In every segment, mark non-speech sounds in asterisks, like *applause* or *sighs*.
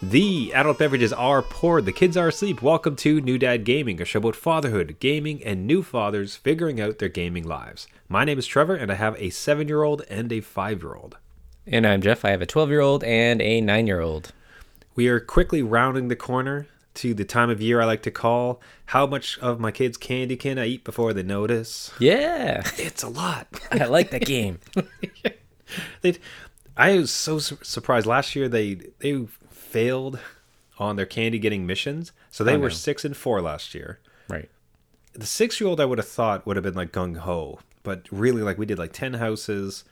The adult beverages are poured, the kids are asleep. Welcome to New Dad Gaming, a show about fatherhood, gaming, and new fathers figuring out their gaming lives. My name is Trevor, and I have a seven year old and a five year old. And I'm Jeff. I have a 12 year old and a 9 year old. We are quickly rounding the corner to the time of year I like to call how much of my kids' candy can I eat before they notice? Yeah. It's a lot. I like that game. *laughs* they, I was so su- surprised last year they they failed on their candy getting missions. So they Oh, were no. six and four last year. right. The six year old I would have thought would have been like gung ho, but really like we did like ten houses.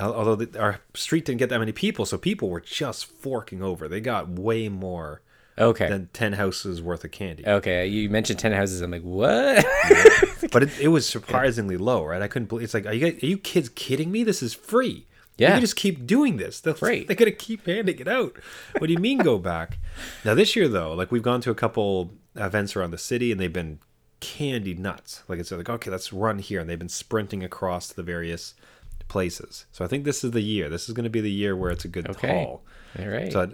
Although the, our street didn't get that many people, so people were just forking over. They got way more Okay. than ten houses worth of candy. Okay. You mentioned 10 houses. I'm like, what? *laughs* but it, it was surprisingly low, right? I couldn't believe. It's like, are you guys, are you kids kidding me? This is free. You Yeah. can just keep doing this. Right. They're gonna keep handing it out. What do you mean go back? *laughs* now this year though, like we've gone to a couple events around the city, and they've been candy nuts. Like it's like okay, let's run here, and they've been sprinting across the various places. So I think this is the year. This is going to be the year where it's a good Okay. haul. All right. So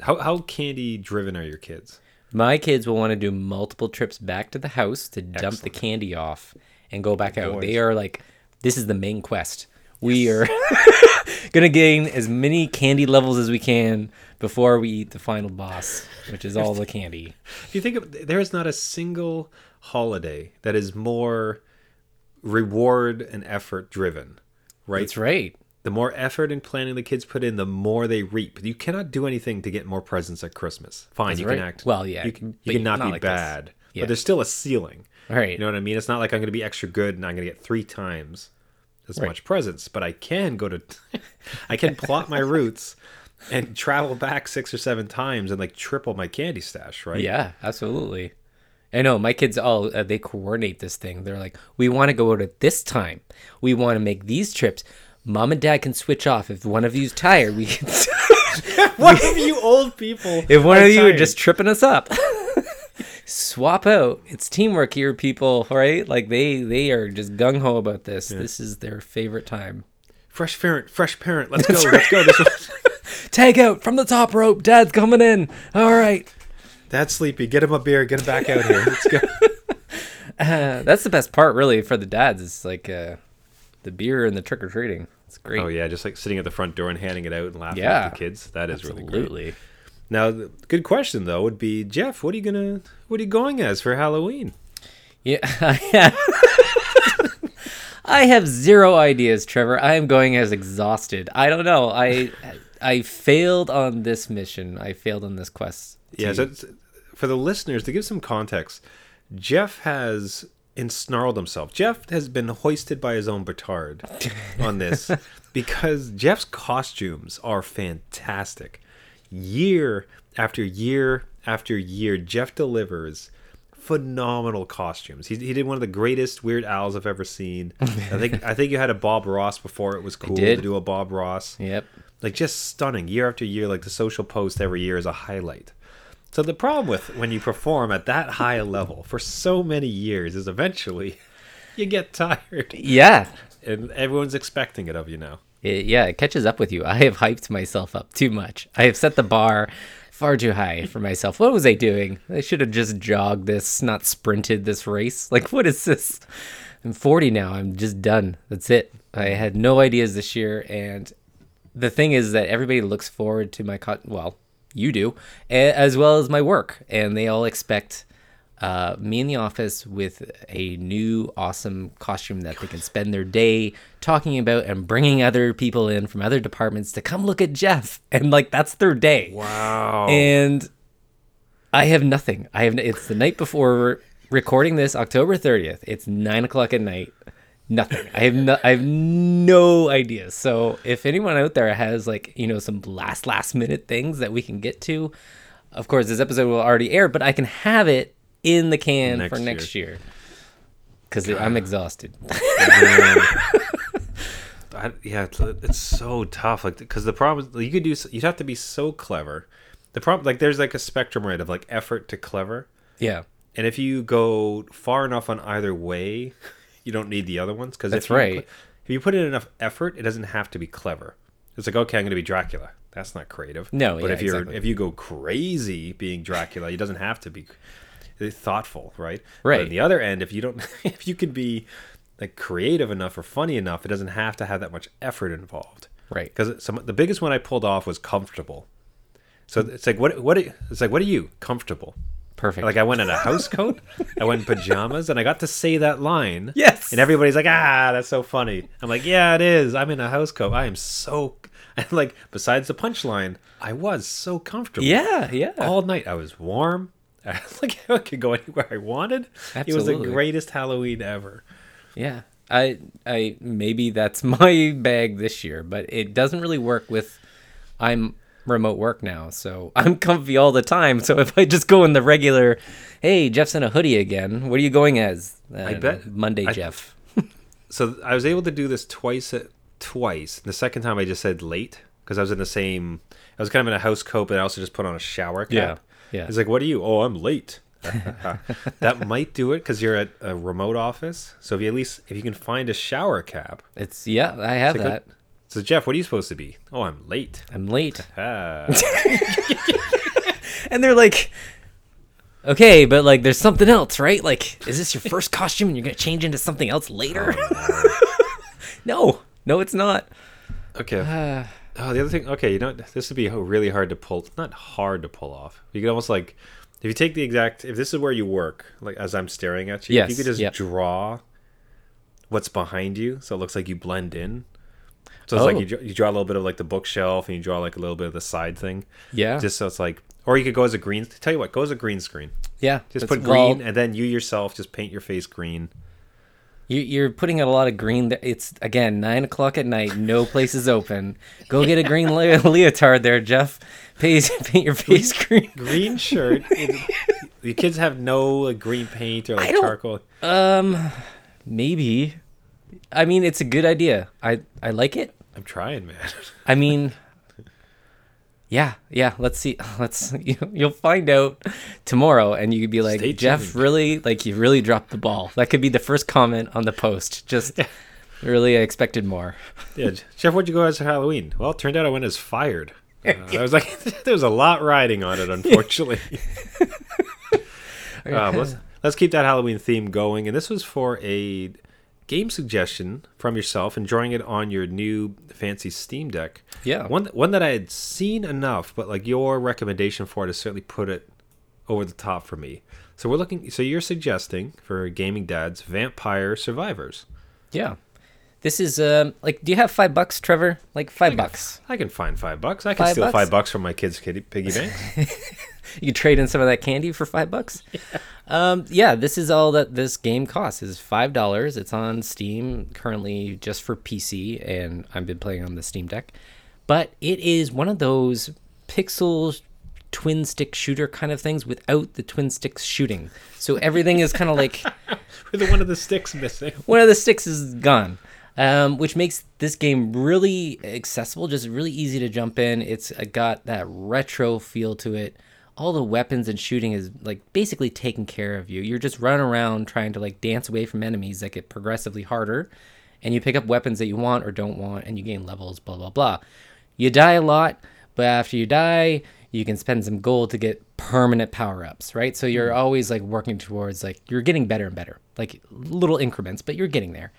how how candy driven are your kids? My kids will want to do multiple trips back to the house to dump the candy off and go back out. boys. They are like, this is the main quest. We are *laughs* gonna gain as many candy levels as we can before we eat the final boss, which is all the candy. If you think of there is not a single holiday that is more reward and effort driven, right? That's right. The more effort and planning the kids put in, the more they reap. You cannot do anything to get more presents at Christmas. Fine, That's you right. can act. Well, yeah, you can, you cannot not be like bad, Yeah. but there's still a ceiling. All right. You know what I mean? It's not like I'm going to be extra good and I'm going to get three times as Right. much presence, but I can go to, *laughs* I can plot my *laughs* routes and travel back six or seven times and like triple my candy stash, right? Yeah, absolutely. I know my kids all uh, they coordinate this thing. They're like, we want to go out at this time. We want to make these trips. Mom and dad can switch off if one of you's tired. We can. *laughs* What of you old people? if one of you are just tripping us up, swap out. It's teamwork here, people. Right? Like they they are just gung ho about this. This is their favorite time. fresh parent, fresh parent. Let's *laughs* go, let's go. This one. *laughs* Tag out from the top rope. Dad's coming in. All right. Dad's sleepy. Get him a beer. Get him back out here. Let's go. *laughs* Uh, that's the best part, really, for the dads. It's like uh, the beer and the trick or treating. It's great. Oh yeah, just like sitting at the front door and handing it out and laughing Yeah. at the kids. That is really great. Now, the good question though would be Jeff. What are you gonna? What are you going as for Halloween? Yeah. *laughs* I have zero ideas, Trevor. I am going as exhausted. I don't know. I I failed on this mission. I failed on this quest. Yeah, so for the listeners to give some context, Jeff has ensnarled himself. Jeff has been hoisted by his own petard on this *laughs* because Jeff's costumes are fantastic. Year after year after year, Jeff delivers phenomenal costumes. He, he did one of the greatest Weird Als I've ever seen. I think I think you had a Bob Ross before it was *laughs* cool to do a Bob Ross Yep. like just stunning year after year like the social post every year is a highlight so the problem with when you perform at that high a level for so many years is eventually *laughs* you get tired Yeah. and everyone's expecting it of you now It, yeah, it catches up with you. *laughs* I have hyped myself up too much. I have set the bar far too high for myself. What was I doing? I should have just jogged this, not sprinted this race. *laughs* Like, what is this? I'm 40 now. I'm just done. That's it. I had no ideas this year. And the thing is that everybody looks forward to my, co- well, you do, as well as my work. And they all expect uh, me in the office with a new awesome costume that they can spend their day talking about and bringing other people in from other departments to come look at Jeff. *laughs* And like, that's their day. wow And I have nothing. I have, it's the night before recording this, October 30th. It's nine o'clock at night. Nothing. I have no, I have no ideas. So if anyone out there has like, you know, some last, last minute things that we can get to, of course, this episode will already air, but I can have it in the can Next for next year. Because I'm exhausted. *laughs* I, yeah it's, it's so tough like because the problem is you could do you'd have to be so clever the problem like there's like a spectrum right of like effort to clever yeah. and if you go far enough on either way *laughs* you don't need the other ones because That's if you, right. if you put in enough effort it doesn't have to be clever It's like okay, I'm going to be Dracula. That's not creative. No, but yeah, if you're exactly. if you go crazy being Dracula, it doesn't have to be thoughtful, right? But Right. on the other end, if you don't, *laughs* if you can be like creative enough or funny enough, it doesn't have to have that much effort involved. Right. Because some the biggest one I pulled off was comfortable. So it's like what what it's like what are you comfortable? Perfect. Like I went in a house *laughs* coat, I went in pajamas, and I got to say that line. Yes. And everybody's like, ah, that's so funny. I'm like, yeah, it is. I'm in a house coat. I am so *laughs* and like besides the punchline, I was so comfortable. yeah, yeah. All night I was warm. *laughs* like I could go anywhere I wanted. It was the greatest Halloween ever. Yeah. I I maybe that's *laughs* my bag this year, but it doesn't really work with I'm remote work now, so *laughs* I'm comfy all the time. So if I just go in the regular, hey, Jeff's in a hoodie again. What are you going as? I uh, bet- Monday, I- Jeff. So I was able to do this twice. Twice. The second time I just said late because I was in the same. I was kind of in a house coat, but I also just put on a shower cap. Yeah, yeah. He's like, "What are you? Oh, I'm late." *laughs* that might do it because you're at a remote office. So if you at least if you can find a shower cap. It's yeah, I have like, that. what- So Jeff, what are you supposed to be? Oh, I'm late. I'm late. *laughs* Ah. And they're like Okay, but like there's something else, right? Like is this your first costume and you're going to change into something else later? *laughs* no. No, it's not. Okay. *sighs* *sighs* Uh, Oh, the other thing. Okay, you know this would be really hard to pull. Not hard to pull off. You could almost like if you take the exact. If this is where you work, like as I'm staring at you, if you could just yep. draw what's behind you, so it looks like you blend in. So it's like Oh. you, draw- you draw a little bit of like the bookshelf, and you draw like a little bit of the side thing, yeah. just so it's like. Or you could go as a green. Tell you what, go as a green screen. yeah. Just put well, green, and then you yourself just paint your face green. You, you're putting out a lot of green. there. It's again nine o'clock at night. No place is open. Go get a green le- *laughs* leotard there, Jeff. Paint, *laughs* paint your face green. Green shirt. *laughs* the kids have no like, green paint or like charcoal. Um, maybe. I mean, it's a good idea. I I like it. I'm trying, man. I mean, yeah, yeah. Let's see. *laughs* Let's you, you'll find out tomorrow, and you could be like, Stay Jeff, tuned." really, like you really dropped the ball. That could be the first comment on the post. Just really, I expected more. *laughs* Yeah, Jeff, what'd you go as for Halloween? Well, it turned out I went as fired. *laughs* Uh, I was like, there was a lot riding on it, unfortunately. um, let's let's keep that Halloween theme going, and this was for a game suggestion from yourself, and enjoying it on your new fancy Steam Deck. Yeah. one one that I had seen enough, but like your recommendation for it has certainly put it over the top for me. So we're looking. So you're suggesting for gaming dads, Vampire Survivors. Yeah. This is um like do you have five bucks, Trevor? Like five bucks. I can find five bucks. I can Five steal bucks? five bucks from my kids' kitty, piggy bank. *laughs* You trade in some of that candy for five bucks. *laughs* Um yeah, this is all that this game costs is five dollars. It's on Steam currently just for PC and I've been playing on the Steam Deck. But it is one of those pixel twin stick shooter kind of things without the twin sticks shooting. So everything is kind of like *laughs* With one of the sticks missing. one of the sticks is gone um, which makes this game really accessible just really easy to jump in It's got that retro feel to it all the weapons and shooting is like basically taking care of you. You're just running around trying to like dance away from enemies that get progressively harder and you pick up weapons that you want or don't want and you gain levels blah blah blah. You die a lot but after you die you can spend some gold to get permanent power-ups right? So you're mm. always like working towards like you're getting better and better like little increments but you're getting there.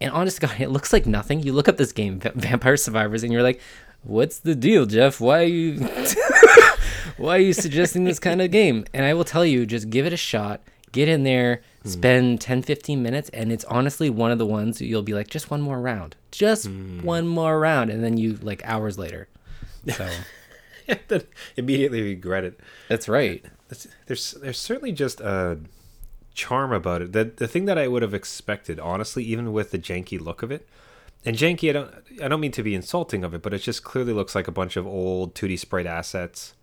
And honest to god it looks like nothing. You look up this game vampire survivors and you're like what's the deal jeff? Why are you *laughs* *laughs* why are you suggesting this kind of game and i will tell you just give it a shot get in there hmm. spend 10 15 minutes and it's honestly one of the ones you'll be like just one more round just hmm. one more round and then you like hours later so *laughs* then immediately regret it. that's right There's there's certainly just a charm about it. The the thing that I would have expected, honestly, even with the janky look of it. And janky, I don't I don't mean to be insulting of it, but it just clearly looks like a bunch of old 2D sprite assets.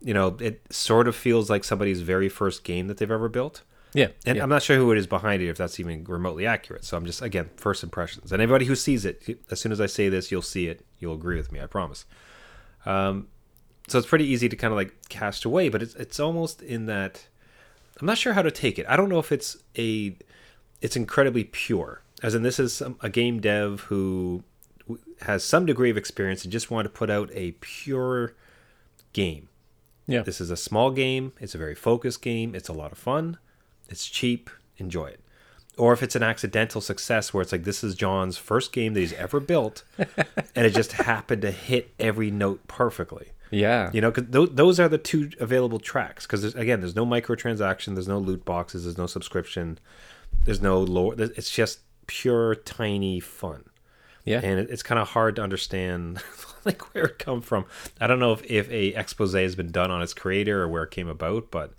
You know, it sort of feels like somebody's very first game that they've ever built. yeah And yeah. I'm not sure who it is behind it, if that's even remotely accurate. So I'm just again first impressions. And anybody who sees it, as soon as I say this, you'll see it. You'll agree with me. I promise. Um, so it's pretty easy to kind of like cast away, but it's it's almost in that. I'm not sure how to take it. I don't know if it's a, it's incredibly pure. As in, this is a game dev who has some degree of experience and just wanted to put out a pure game. Yeah. This is a small game. It's a very focused game. It's a lot of fun. It's cheap. Enjoy it. Or if it's an accidental success where it's like this is John's first game that he's ever built, *laughs* and it just happened to hit every note perfectly. Yeah. You know, because th- those are the two available tracks. Because again, there's no microtransaction, there's no loot boxes, there's no subscription, there's no lore. It's just pure tiny fun Yeah. and it, it's kind of hard to understand *laughs* *laughs* like where it come from. I don't know if, if a expose has been done on its creator or where it came about, but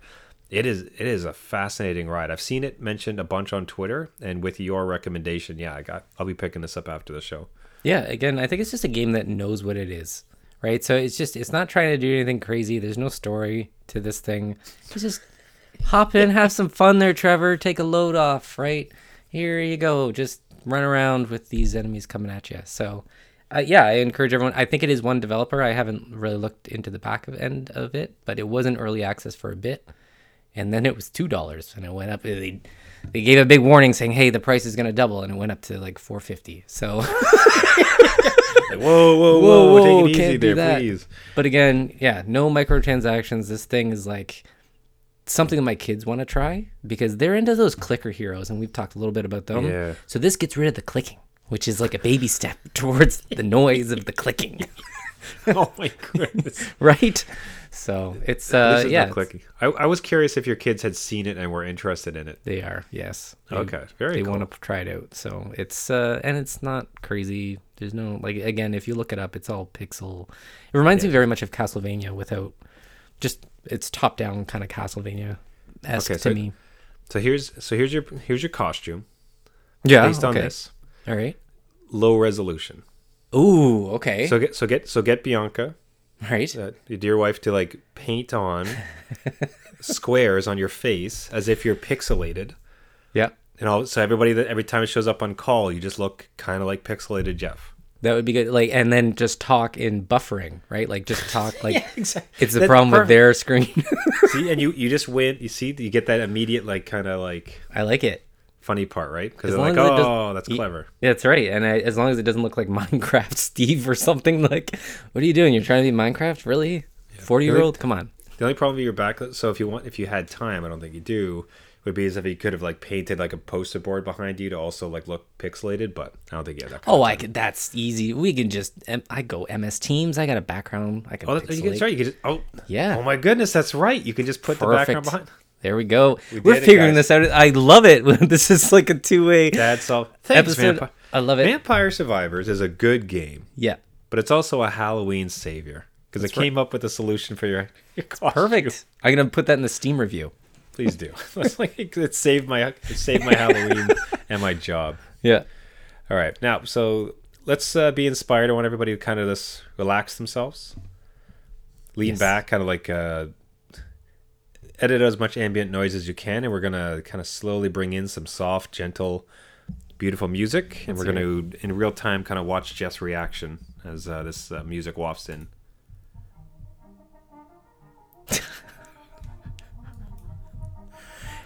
it is it is a fascinating ride. I've seen it mentioned a bunch on Twitter, and with your recommendation, yeah, I got I'll be picking this up after the show. Yeah, again, I think it's just a game that knows what it is, right? So it's just it's not trying to do anything crazy. There's no story to this thing. It's just hop in, have some fun there, Trevor. Take a load off, right? Here you go. Just run around with these enemies coming at you. So, uh, yeah, I encourage everyone. I think it is one developer. I haven't really looked into the back of end of it, but it was in early access for a bit, and then it was two dollars, and it went up. They they gave a big warning saying, "Hey, the price is going to double," and it went up to like four fifty. So. *laughs* Like, whoa, whoa, whoa, Whoa, take it easy there, that. please. But again, yeah, no microtransactions. This thing is like something that my kids want to try because they're into those clicker heroes, and we've talked a little bit about them. Yeah. So this gets rid of the clicking, which is like a baby step *laughs* towards the noise of the clicking, *laughs* oh my goodness, *laughs* right? So it's uh, this is yeah, not clicking. I, I was curious if your kids had seen it and were interested in it. they are yes. They- Okay, very They cool. want to try it out, so it's uh, and it's not crazy. There's no like again, if you look it up, it's all pixel. It reminds me very much of Castlevania without just it's top down kind of Castlevania esque Okay, to so- me. So here's so here's your here's your costume Yeah, based on okay. this All right. Low resolution. Ooh, okay. So get so get so get Bianca, right. uh, your dear wife, to like paint on *laughs* squares on your face as if you're pixelated, yeah, and all. So everybody that every time it shows up on call, you just look kind of like pixelated Jeff. that would be good. Like, and then just talk in buffering, right? Like, just talk *laughs* like exactly. it's the problem with their screen. *laughs* see, and you you just win. You see, you get that immediate like kind of like I like it. Funny part, right? Because like, long as it oh, that's clever. That's right. And I, as long as it doesn't look like Minecraft *laughs* Steve or something, like, what are you doing? You're trying to be Minecraft? Really? 40 year old? Come on. The only problem with your back, so if you want, if you had time, I don't think you do, would be as if you could have like painted like a poster board behind you to also like look pixelated, but I don't think you have that. Oh, I could. That's easy. We can just. I go MS Teams. I got a background. I can. Oh, that's, you can, pixelate. sorry, you can just. Oh, Yeah. Oh my goodness, that's right. You can just put the background behind. There we go. We are figuring guys. this out. I love it. *laughs* this is like a two way That's all. Thanks, episode. Vampire. I love it. Vampire Survivors is a good game, Yeah. but it's also a Halloween savior because it came up with a solution for your, *laughs* your. Perfect. I'm gonna put that in the Steam review. Please do. *laughs* it's like it saved my it saved my Halloween and my job. Yeah. All right, now so let's uh, be inspired. I want everybody to kind of just relax themselves, lean Yes. back, kind of like uh, edit as much ambient noise as you can, and we're gonna kind of slowly bring in some soft, gentle, beautiful music, and we're gonna in real time kind of watch Jeff's reaction as uh, this uh, music wafts in. *laughs*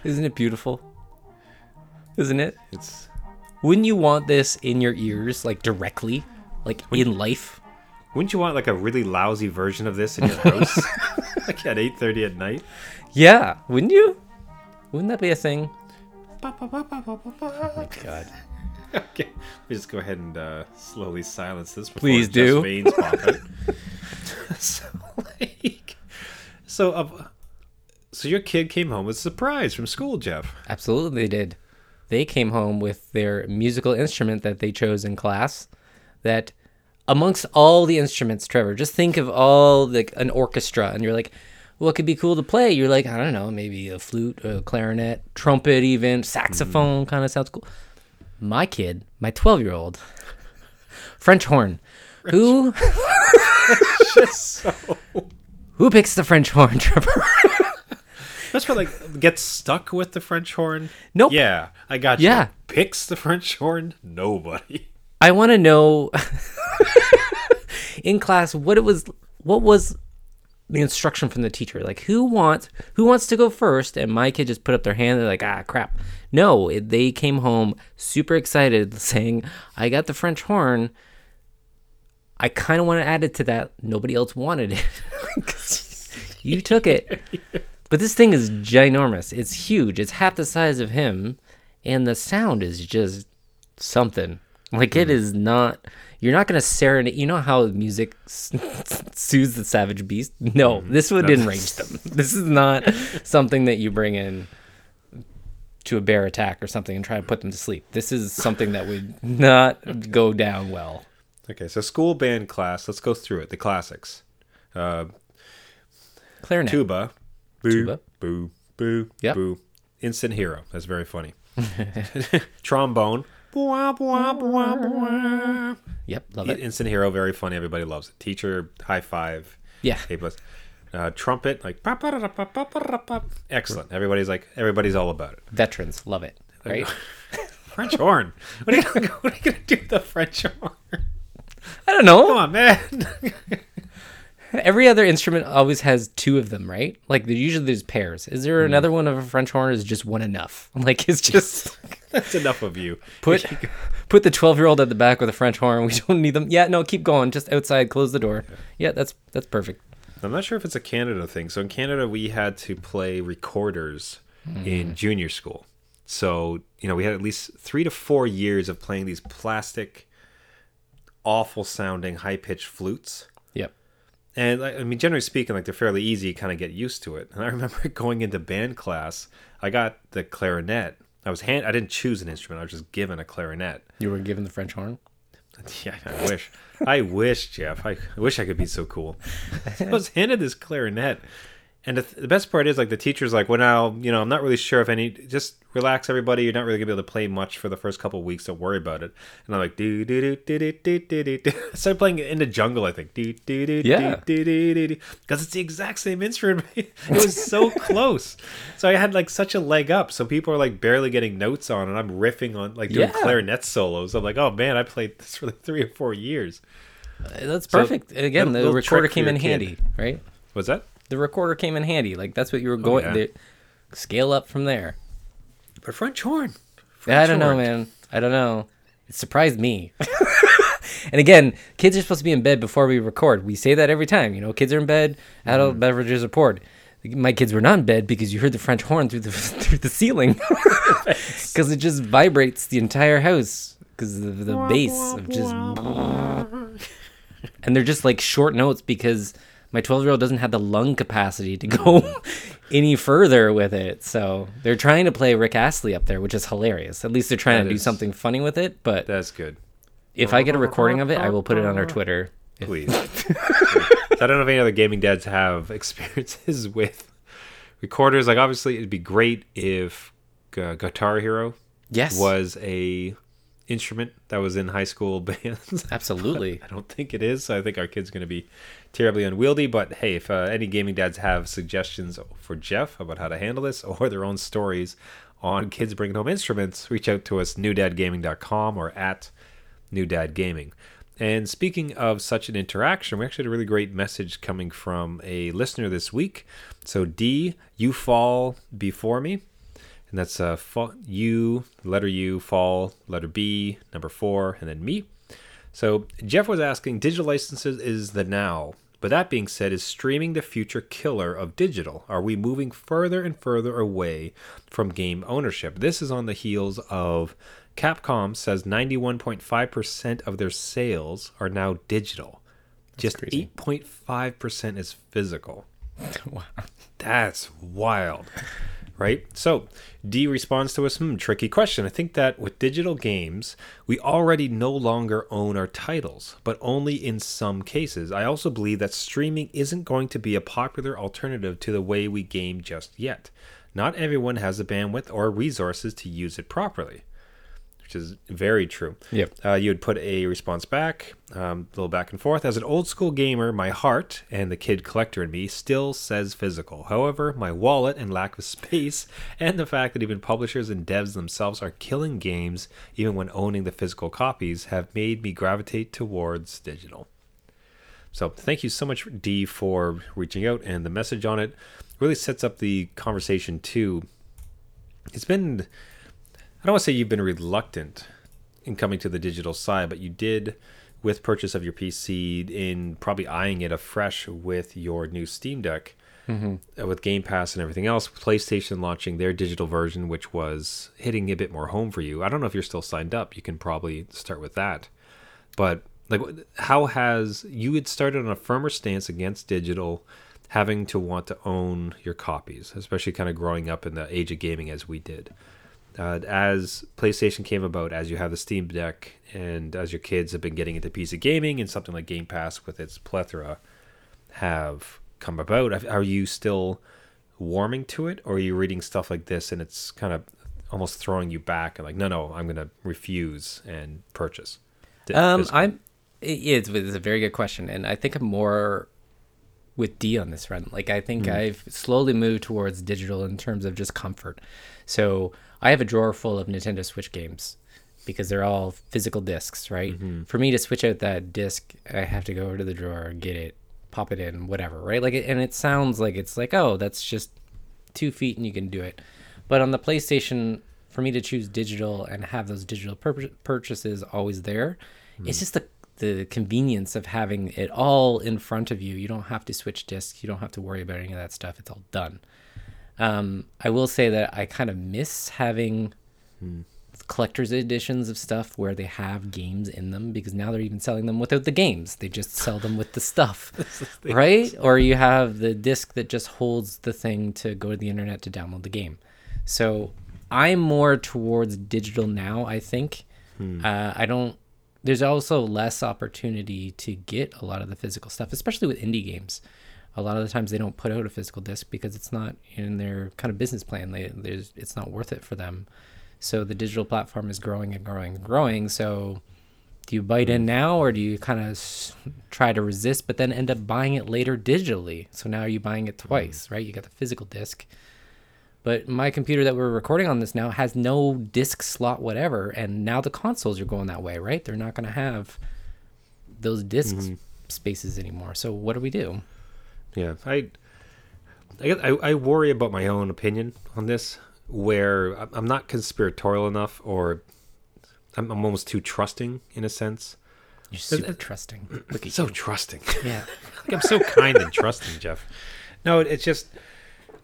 Isn't it beautiful? Isn't it? It's Wouldn't you want this in your ears, like directly, like in life? Wouldn't you want like a really lousy version of this in your house, *laughs* like at eight thirty at night? Yeah. Wouldn't you? Wouldn't that be a thing? Oh my god. *laughs* Okay, we just go ahead and uh, slowly silence this. Before Please do. Veins *laughs* pop out. so, like, so, uh, so your kid came home with a surprise from school, Jeff. Absolutely, they did. They came home with their musical instrument that they chose in class. That, amongst all the instruments, Trevor, just think of all like an orchestra, and you're like, what could be cool to play? You're like, I don't know, maybe a flute, a clarinet, trumpet, even saxophone, mm. kind of sounds cool. My kid, my 12 year old, *laughs* French horn, who *laughs* *laughs* so who picks the French horn, Trevor? that's what like gets stuck with the French horn. Nope. Yeah, I got Yeah. you. Picks the French horn. Nobody. I want to know *laughs* in class what it was what was the instruction from the teacher like who wants who wants to go first and my kid just put up their hand they're like ah crap no they came home super excited *laughs* saying i got the french horn I kind of want to add it to that. Nobody else wanted it *laughs* you took it. But this thing is ginormous. It's huge. It's half the size of him, and the sound is just something. Like it is not. You're not gonna serenade. You know how music *laughs* soothes the savage beast. No, this would didn't range them. *laughs* This is not *laughs* something that you bring in to a bear attack or something and try to put them to sleep. This is something that would not go down well. Okay, so school band class. Let's go through it. The classics. Uh, Clarinet. tuba. Boo, Tuba. Boo. Boo. Yep. Boo. Instant hero. That's very funny. Trombone. Bwah, bwah, bwah. Yep, love it. Instant hero. Very funny. Everybody loves it. Teacher. High five. Yeah. A plus. Uh, trumpet. Like. Excellent. Everybody's like. Everybody's all about it. Veterans love it. Right? *laughs* French horn. What are you, what are you gonna do with the French horn? I don't know. Come on, man. *laughs* Every other instrument always has two of them, right? Like usually there's pairs. Is there mm. another one of a French horn? Or is just one enough? *laughs* Like it's just *laughs* That's enough of you. put *laughs* put the twelve year old at the back with a French horn. We don't need them. Yeah, no, keep going. Just outside, close the door. Yeah, that's that's perfect. I'm not sure if it's a Canada thing. So in Canada, we had to play recorders mm. in junior school. So you know, we had at least three to four years of playing these plastic, awful sounding high pitched flutes. And I mean, generally speaking, like they're fairly easy. You kind of get used to it. And I *laughs* remember going into band class. I got the clarinet. I was hand. I didn't choose an instrument. I was just given a clarinet. You were given the French horn. *laughs* Yeah, I wish. I wish, Jeff. I, I wish I could be so cool. *laughs* I was handed this clarinet. And the, the best part is, like, the teacher's like, well, now, you know, I'm not really sure if any, just relax, everybody. You're not really going to be able to play much for the first couple of weeks. Don't worry about it. And I'm like, do, do, do, do, do, do, do, do, started playing in the jungle, I think. Do, do, do, Yeah. do, do, do, do. Because it's the exact same instrument. it was so close. So I had, like, such a leg up. So people are, like, barely getting notes on, and I'm riffing on, like, doing Yeah. clarinet solos. I'm like, oh, man, I played this for like three or four years. Uh, That's perfect. Again, the recorder came in kid. handy, right? Was that? The recorder came in handy. Like that's what you were going. yeah. the- scale up from there. But French horn. I don't know, man. I don't know. It surprised me. *laughs* and again, kids are supposed to be in bed before we record. We say that every time. You know, kids are in bed. Adult Mm-hmm. beverages are poured. My kids were not in bed because you heard the French horn through the *laughs* through the ceiling *laughs* because it just vibrates the entire house because of the bass of just. and they're just like short notes because my 12 year old doesn't have the lung capacity to go *laughs* any further with it. So they're trying to play Rick Astley up there, which is hilarious. At least they're trying That to do something funny with it. But That's good. if I get a recording of it, I will put it on our Twitter. Please. So I don't know if any other gaming dads have *laughs* experiences with recorders. Like, obviously, it'd be great if uh, Guitar Hero Yes. was a instrument that was in high school *laughs* bands. Absolutely. I don't think it is. So I think our kid's going to be terribly unwieldy. But hey, if uh, any gaming dads have suggestions for Jeff about how to handle this *laughs* or their own stories on kids bringing home instruments, reach out to us, newdadgaming.com or at newdadgaming. And speaking of such an interaction, we actually had a really great message coming from a listener this week. So, D, you fall before me. And that's uh, U, letter U, fall, letter B, number four, and then me. So Jeff was asking, digital licenses is the now. But that being said, is streaming the future killer of digital? Are we moving further and further away from game ownership? This is on the heels of Capcom says 91.5% of their sales are now digital. Just crazy. 8.5% is physical. *laughs* wow. That's wild. Right? So, D responds to us, hmm, tricky question. I think that with digital games, we already no longer own our titles, but only in some cases. I also believe that streaming isn't going to be a popular alternative to the way we game just yet. Not everyone has the bandwidth or resources to use it properly, which is very true. Yep. Uh, you would put a response back, um, a little back and forth. As an old school gamer, my heart and the kid collector in me still says physical. However, my wallet and lack of *laughs* space, and the fact that even publishers and devs themselves are killing games even when owning the physical copies, have made me gravitate towards digital. So thank you so much, D, for reaching out, and the message on it really sets up the conversation too. It's been I don't want to say you've been reluctant in coming to the digital side, but you did with purchase of your PC in probably eyeing it afresh with your new Steam Deck uh, with Game Pass and everything else. PlayStation launching their digital version, which was hitting a bit more home for you. I don't know if you're still signed up. You can probably start with that. But like, how has you had started on a firmer stance against digital, having to want to own your copies, especially kind of growing up in the age of gaming as we did. Uh, as PlayStation came about, as you have the Steam Deck, and as your kids have been getting into PC gaming and something like Game Pass with its plethora have come about, are you still warming to it, or are you reading stuff like this and it's kind of almost throwing you back and like, no, no, I'm going to refuse and purchase? Um. I'm. It's, it's a very good question, and I think I'm more with D on this run. Like I think hmm. I've slowly moved towards digital in terms of just comfort. So I have a drawer full of Nintendo Switch games because they're all physical discs, right? Mm-hmm. For me to switch out that disc, I have to go over to the drawer, get it, pop it in, whatever, right? Like, and it sounds like it's like, oh, that's just two feet and you can do it. But on the PlayStation, for me to choose digital and have those digital pur- purchases always there, it's hmm. just the the convenience of having it all in front of you. You don't have to switch discs. You don't have to worry about any of that stuff. It's all done. Um, I will say that I kind of miss having collector's editions of stuff where they have games in them because now they're even selling them without the games. They just sell them with the stuff, *laughs* right? Or you have the disc that just holds the thing to go to the internet to download the game. So I'm more towards digital now. I think uh, I don't. There's also less opportunity to get a lot of the physical stuff, especially with indie games. A lot of the times they don't put out a physical disc because it's not in their kind of business plan. They, there's, it's not worth it for them. So the digital platform is growing and growing and growing. So do you bite in now or do you kind of try to resist but then end up buying it later digitally? So now you're buying it twice, mm. right? You got the physical disc. But my computer that we're recording on this now has no disc slot whatever and now the consoles are going that way, right? They're not going to have those disk mm-hmm. spaces anymore. So what do we do? Yeah, I, I, guess I, worry about my own opinion on this, where I'm- I'm not conspiratorial enough, or I'm, I'm almost too trusting in a sense. You're super trusting. *clears throat* Look at So you. trusting. Yeah. *laughs* like I'm so kind and trusting, Jeff. No, it's just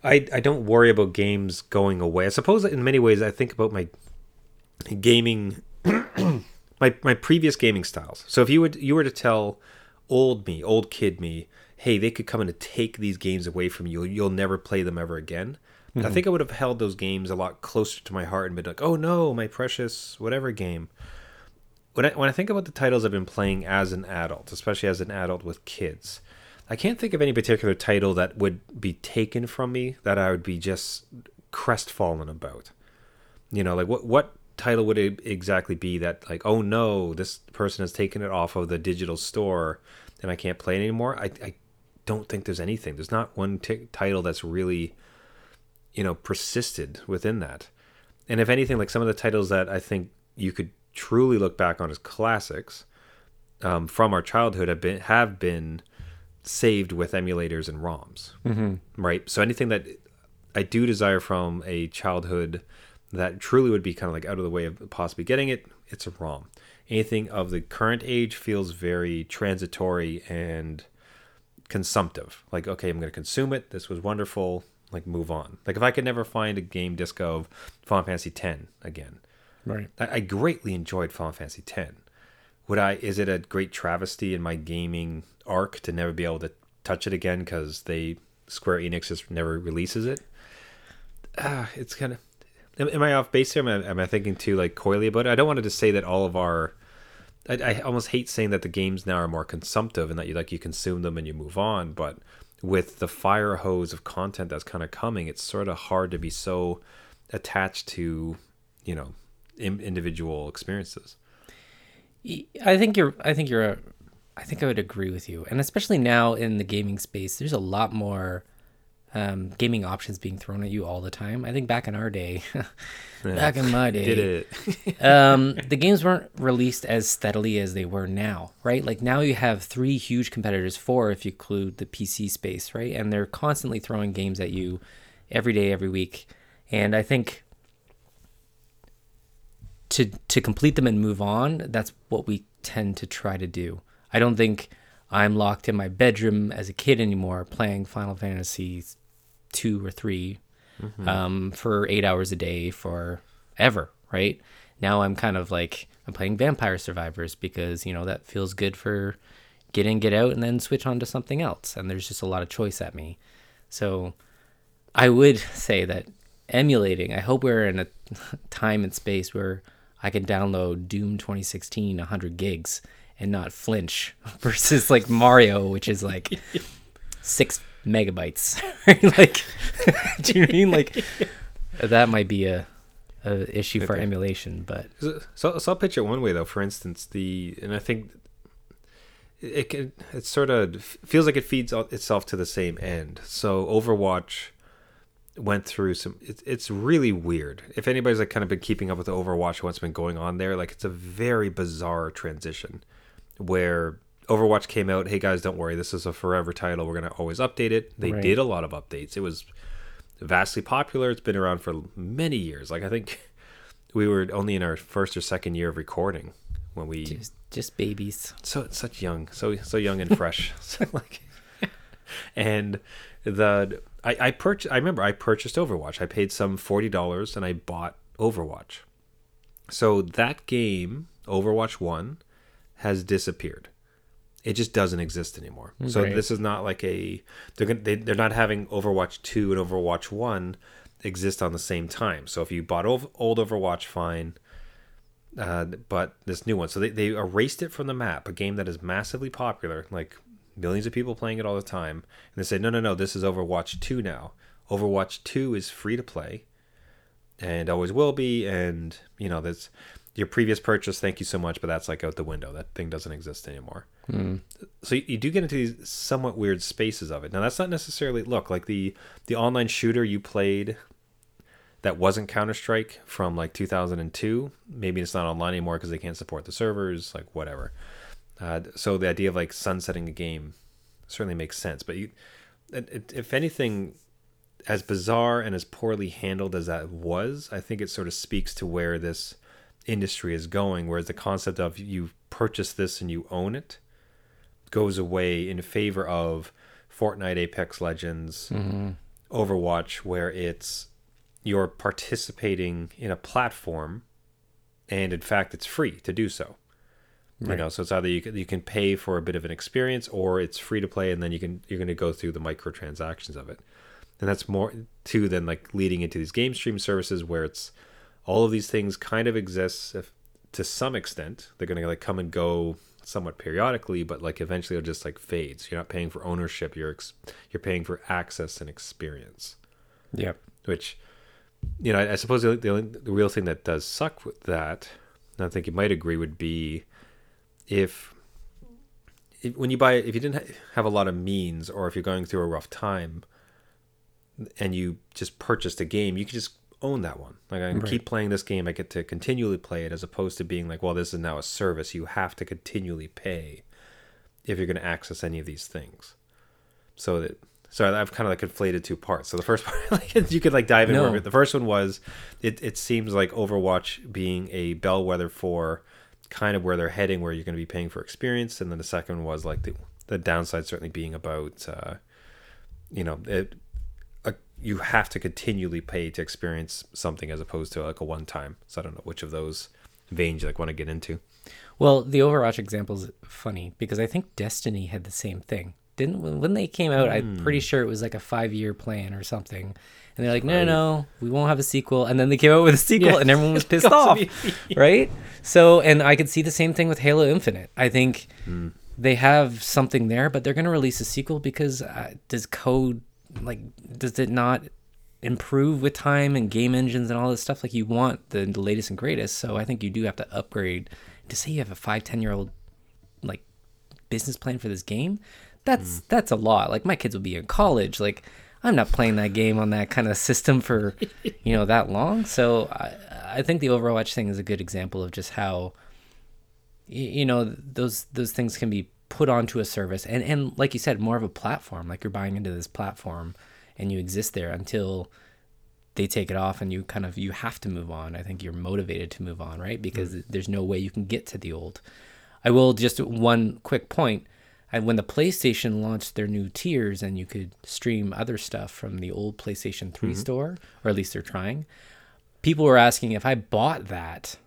I I don't worry about games going away. I suppose in many ways I think about my gaming *coughs* my my previous gaming styles. So if you would you were to tell old me, old kid me, hey, they could come in and take these games away from you. You'll never play them ever again. I mm-hmm. think I would have held those games a lot closer to my heart and been like, "Oh no, my precious whatever game." When I when I think about the titles I've been playing as an adult, especially as an adult with kids, I can't think of any particular title that would be taken from me that I would be just crestfallen about. You know, like what what title would it exactly be that like, oh no, this person has taken it off of the digital store and I can't play it anymore? I I don't think there's anything. There's not one t- title that's really you know persisted within that. And if anything, like some of the titles that I think you could truly look back on as classics um, from our childhood have been have been saved with emulators and ROMs, mm-hmm. right? So anything that I do desire from a childhood that truly would be kind of like out of the way of possibly getting it, it's a ROM. Anything of the current age feels very transitory and consumptive. Like, okay, I'm going to consume it. This was wonderful. Like, move on. Like, if I could never find a game disc of Final Fantasy X again, Right. I, I greatly enjoyed Final Fantasy X. Would I? Is it a great travesty in my gaming arc to never be able to touch it again because they Square Enix just never releases it? Ah, it's kind of. Am, am I off base here? Am I, am I thinking too like coyly about it? I don't want to just say that all of our. I, I almost hate saying that the games now are more consumptive and that you like you consume them and you move on, but with the fire hose of content that's kind of coming, it's sort of hard to be so attached to, you know, in, individual experiences. I think you're. I think you're. A, I think I would agree with you, and especially now in the gaming space, there's a lot more um, gaming options being thrown at you all the time. I think back in our day, *laughs* back in my day, Did it? *laughs* um, *laughs* the games weren't released as steadily as they were now, right? Like now you have three huge competitors, four if you include the PC space, right? And they're constantly throwing games at you every day, every week. And I think to to complete them and move on, that's what we tend to try to do. I don't think I'm locked in my bedroom as a kid anymore playing Final Fantasy two or 3 um, for eight hours a day for ever, right? Now I'm kind of like I'm playing Vampire Survivors because you know that feels good for get in, get out, and then switch on to something else. And there's just a lot of choice at me. So I would *laughs* say that emulating, I hope we're in a *laughs* time and space where I can download Doom 2016 100 gigs and not flinch *laughs* versus like Mario, which is like six megabytes. *laughs* like, *laughs* do you know what I mean? Like, that might be a, a issue for emulation, but So, so, so I'll pitch it one way though. For instance, the and I think it can it sort of feels like it feeds itself to the same end. So Overwatch went through some. It, it's really weird. If anybody's like kind of been keeping up with Overwatch, what's been going on there, like it's a very bizarre transition where Overwatch came out. Hey guys, don't worry, this is a forever title. We're gonna always update it. They Right. did a lot of updates. It was vastly popular. It's been around for many years. Like I think we were only in our first or second year of recording when we just, just babies. so such young, so so young and fresh. *laughs* so like, and the I I purchased. I remember I purchased Overwatch. I paid some forty dollars and I bought Overwatch. So that game, Overwatch One, has disappeared. It just doesn't exist anymore. So this is not like a they're gonna, they, they're not having Overwatch Two and Overwatch One exist on the same time. So if you bought old, old Overwatch, fine uh, but this new one. So they, they erased it from the map, a game that is massively popular, like millions of people playing it all the time. And they said, no, no, no, this is Overwatch 2 now. Overwatch 2 is free to play and always will be. And, you know, that's your previous purchase. Thank you so much. But that's like out the window. That thing doesn't exist anymore. Hmm. So you, you do get into these somewhat weird spaces of it. Now, that's not necessarily, look, like the, the online shooter you played that wasn't Counter Strike from like 2002. Maybe it's not online anymore because they can't support the servers, like whatever. Uh, so the idea of like sunsetting a game certainly makes sense. But you, it, it, if anything, as bizarre and as poorly handled as that was, I think it sort of speaks to where this industry is going. Whereas the concept of you purchase this and you own it goes away in favor of Fortnite, Apex Legends, Overwatch, where it's you're participating in a platform, and in fact, it's free to do so. You know, so it's either you can, you can pay for a bit of an experience, or it's free to play, and then you can you're going to go through the microtransactions of it, and that's more too than like leading into these game stream services where it's all of these things kind of exists if, to some extent. They're going to like come and go somewhat periodically, but like eventually it'll just like fades. You're not paying for ownership. You're ex- you're paying for access and experience Yep. which you know I, I suppose the, the, only, the real thing that does suck with that and i think you might agree would be if, if when you buy if you didn't have a lot of means or if you're going through a rough time and you just purchased a game you could just own that one like i can Right. keep playing this game i get to continually play it as opposed to being like well this is now a service you have to continually pay if you're going to access any of these things so that so I've kind of like conflated two parts. So the first *laughs* part, like you could like dive in. No. The first one was, it it seems like Overwatch being a bellwether for kind of where they're heading, where you're going to be paying for experience, and then the second was like the the downside certainly being about, uh, you know, it, a, you have to continually pay to experience something as opposed to like a one time. So I don't know which of those veins you like want to get into. Well, the Overwatch example is funny because I think Destiny had the same thing. Didn't when when they came out, I'm pretty sure it was like a five year plan or something. And they're like, no, no, no, we won't have a sequel. And then they came out with a *laughs* sequel, Yeah. and everyone was *laughs* pissed off, right? So, and I could see the same thing with Halo Infinite. I think they have something there, but they're going to release a sequel because uh, does code like does it not improve with time and game engines and all this stuff? Like you want the, the latest and greatest, so I think you do have to upgrade. To say you have a five, ten year old like business plan for this game, that's that's a lot. Like my kids will be in college. Like I'm not playing that game on that kind of system for you know that long. So I I think the Overwatch thing is a good example of just how you know those those things can be put onto a service and and like you said more of a platform like you're buying into this platform and you exist there until they take it off and you kind of you have to move on. I think you're motivated to move on, right? Because Mm. there's no way you can get to the old. I will just one quick point. And when the PlayStation launched their new tiers and you could stream other stuff from the old PlayStation 3 Mm-hmm. store, or at least they're trying, people were asking if I bought that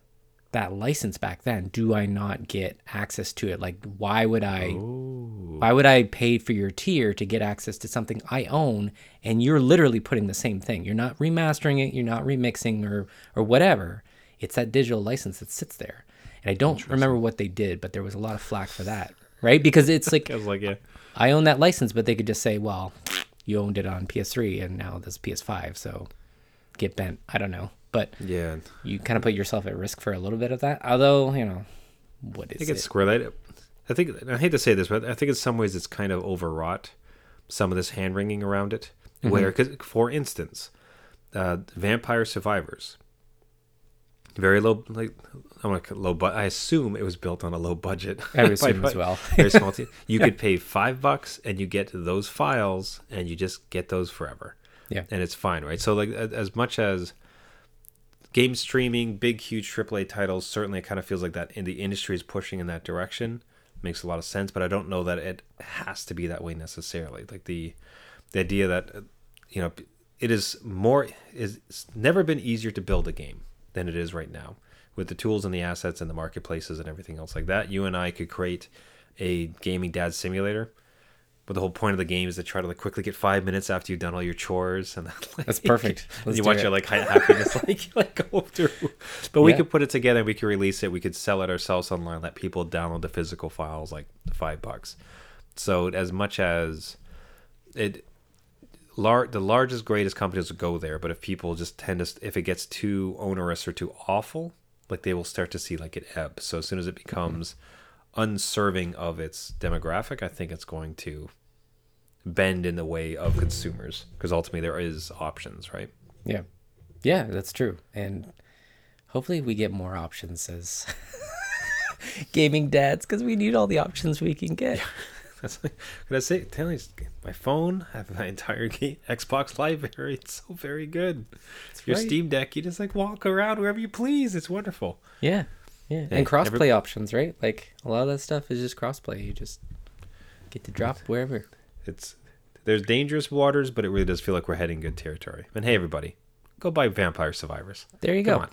that license back then, do I not get access to it? Like why would I why would I pay for your tier to get access to something I own and you're literally putting the same thing. You're not remastering it, you're not remixing or or whatever. It's that digital license that sits there. And I don't remember what they did, but there was a lot of flack for that, right? Because it's *laughs* like I was like, yeah. I own that license, but they could just say, well, you owned it on PS3 and now this PS5, so get bent. I don't know. But Yeah. you kind of put yourself at risk for a little bit of that. Although, you know, what I is think it's it? square. I, I think I hate to say this, but I think in some ways it's kind of overwrought. Some of this hand wringing around it, Mm-hmm. where, cause, for instance, uh, Vampire Survivors, very low, like I want to low, but I assume it was built on a low budget. I would *laughs* assume as well. *laughs* very small *laughs* team. You could pay five bucks and you get those files, and you just get those forever Yeah. and it's fine, right? So like as much as game streaming, big huge AAA titles, certainly it kind of feels like that in the industry is pushing in that direction. Makes a lot of sense, but I don't know that it has to be that way necessarily. Like the the idea that uh, you know it is more is it's never been easier to build a game than it is right now with the tools and the assets and the marketplaces and everything else like that. You and I could create a gaming dad simulator. But the whole point of the game is to try to like quickly get five minutes after you've done all your chores, and like, That's perfect. *laughs* and Let's you do watch it. your like ha- happiness *laughs* like like go through. But we Yeah. could put it together. We could release it. We could sell it ourselves online. Let people download the physical files like five bucks. So as much as it, lar- the largest greatest companies will go there. But if people just tend to, if it gets too onerous or too awful, like they will start to see like it ebb. So as soon as it mm-hmm. becomes unserving of its demographic, I think it's going to bend in the way of consumers because ultimately there is options, right? Yeah. Yeah, that's true. And hopefully we get more options as *laughs* gaming dads because we need all the options we can get. That's like, what I say. Tell you, my phone, I have my entire *laughs* game, Xbox library. It's so very good. Your right. Steam Deck, you just like walk around wherever you please. It's wonderful. Yeah. Yeah. Hey, And crossplay options, right? Like a lot of that stuff is just crossplay. You just get to drop wherever. It's there's dangerous waters, but it really does feel like we're heading good territory. And hey, everybody, go buy Vampire Survivors. There you Come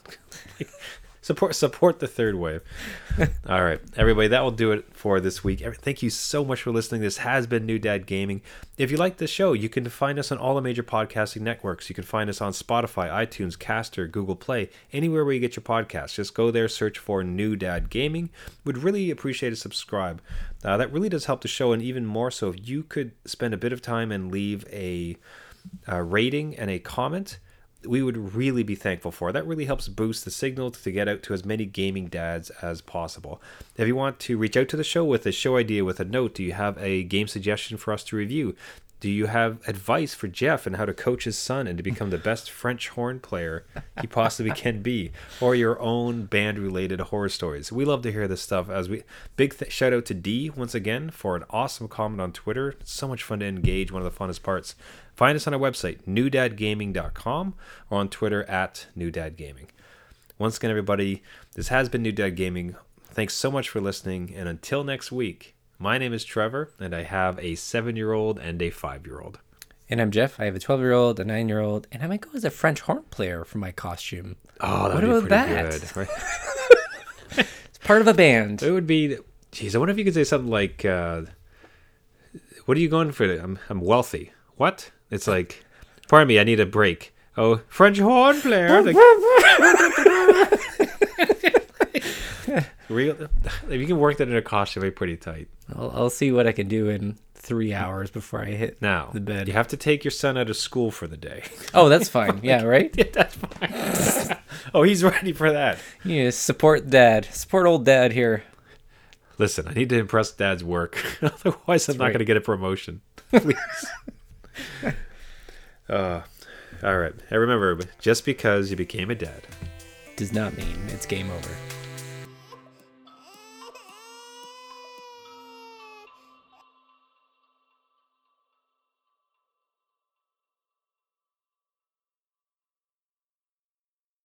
go. *laughs* support support the third wave. *laughs* All right, everybody, that will do it for this week. Thank you so much for listening. This has been New Dad Gaming. If you like the show, you can find us on all the major podcasting networks. You can find us on Spotify, iTunes, Caster, Google Play, anywhere where you get your podcasts. Just go there, search for New Dad Gaming. Would really appreciate a subscribe. Uh, that really does help the show, and even more so if you could spend a bit of time and leave a uh, rating and a comment, we would really be thankful for. That really helps boost the signal to get out to as many gaming dads as possible. If you want to reach out to the show with a show idea, with a note, do you have a game suggestion for us to review? Do you have advice for Jeff and how to coach his son and to become the best French horn player he possibly can be, or your own band-related horror stories? We love to hear this stuff. As we big th- shout out to D once again for an awesome comment on Twitter. It's so much fun to engage. One of the funnest parts. Find us on our website newdadgaming.com or on Twitter at newdadgaming. Once again, everybody, this has been New Dad Gaming. Thanks so much for listening, and until next week. My name is Trevor, and I have a seven year old and a five year old. And I'm Jeff. I have a 12 year old, a 9 year old, and I might go as a French horn player for my costume. Oh, What about that? right? *laughs* It's part of a band. It would be. Geez, I wonder if you could say something like, uh, "What are you going for? I'm I'm wealthy. What? It's like, pardon me, I need a break. Oh, French horn player. *laughs* Like, real. If you can work that in a costume, it'd be pretty tight. I'll, I'll see what I can do in three hours before I hit Now, the bed. you have to take your son out of school for the day. *laughs* Oh, that's fine. *laughs* Yeah, right? Yeah, *laughs* That's fine. oh, he's ready for that. To support dad. Support old dad here. Listen, I need to impress Dad's work. Otherwise, I'm not right. going to get a promotion. Please. uh, all right. And remember, just because you became a dad Does not mean it's game over.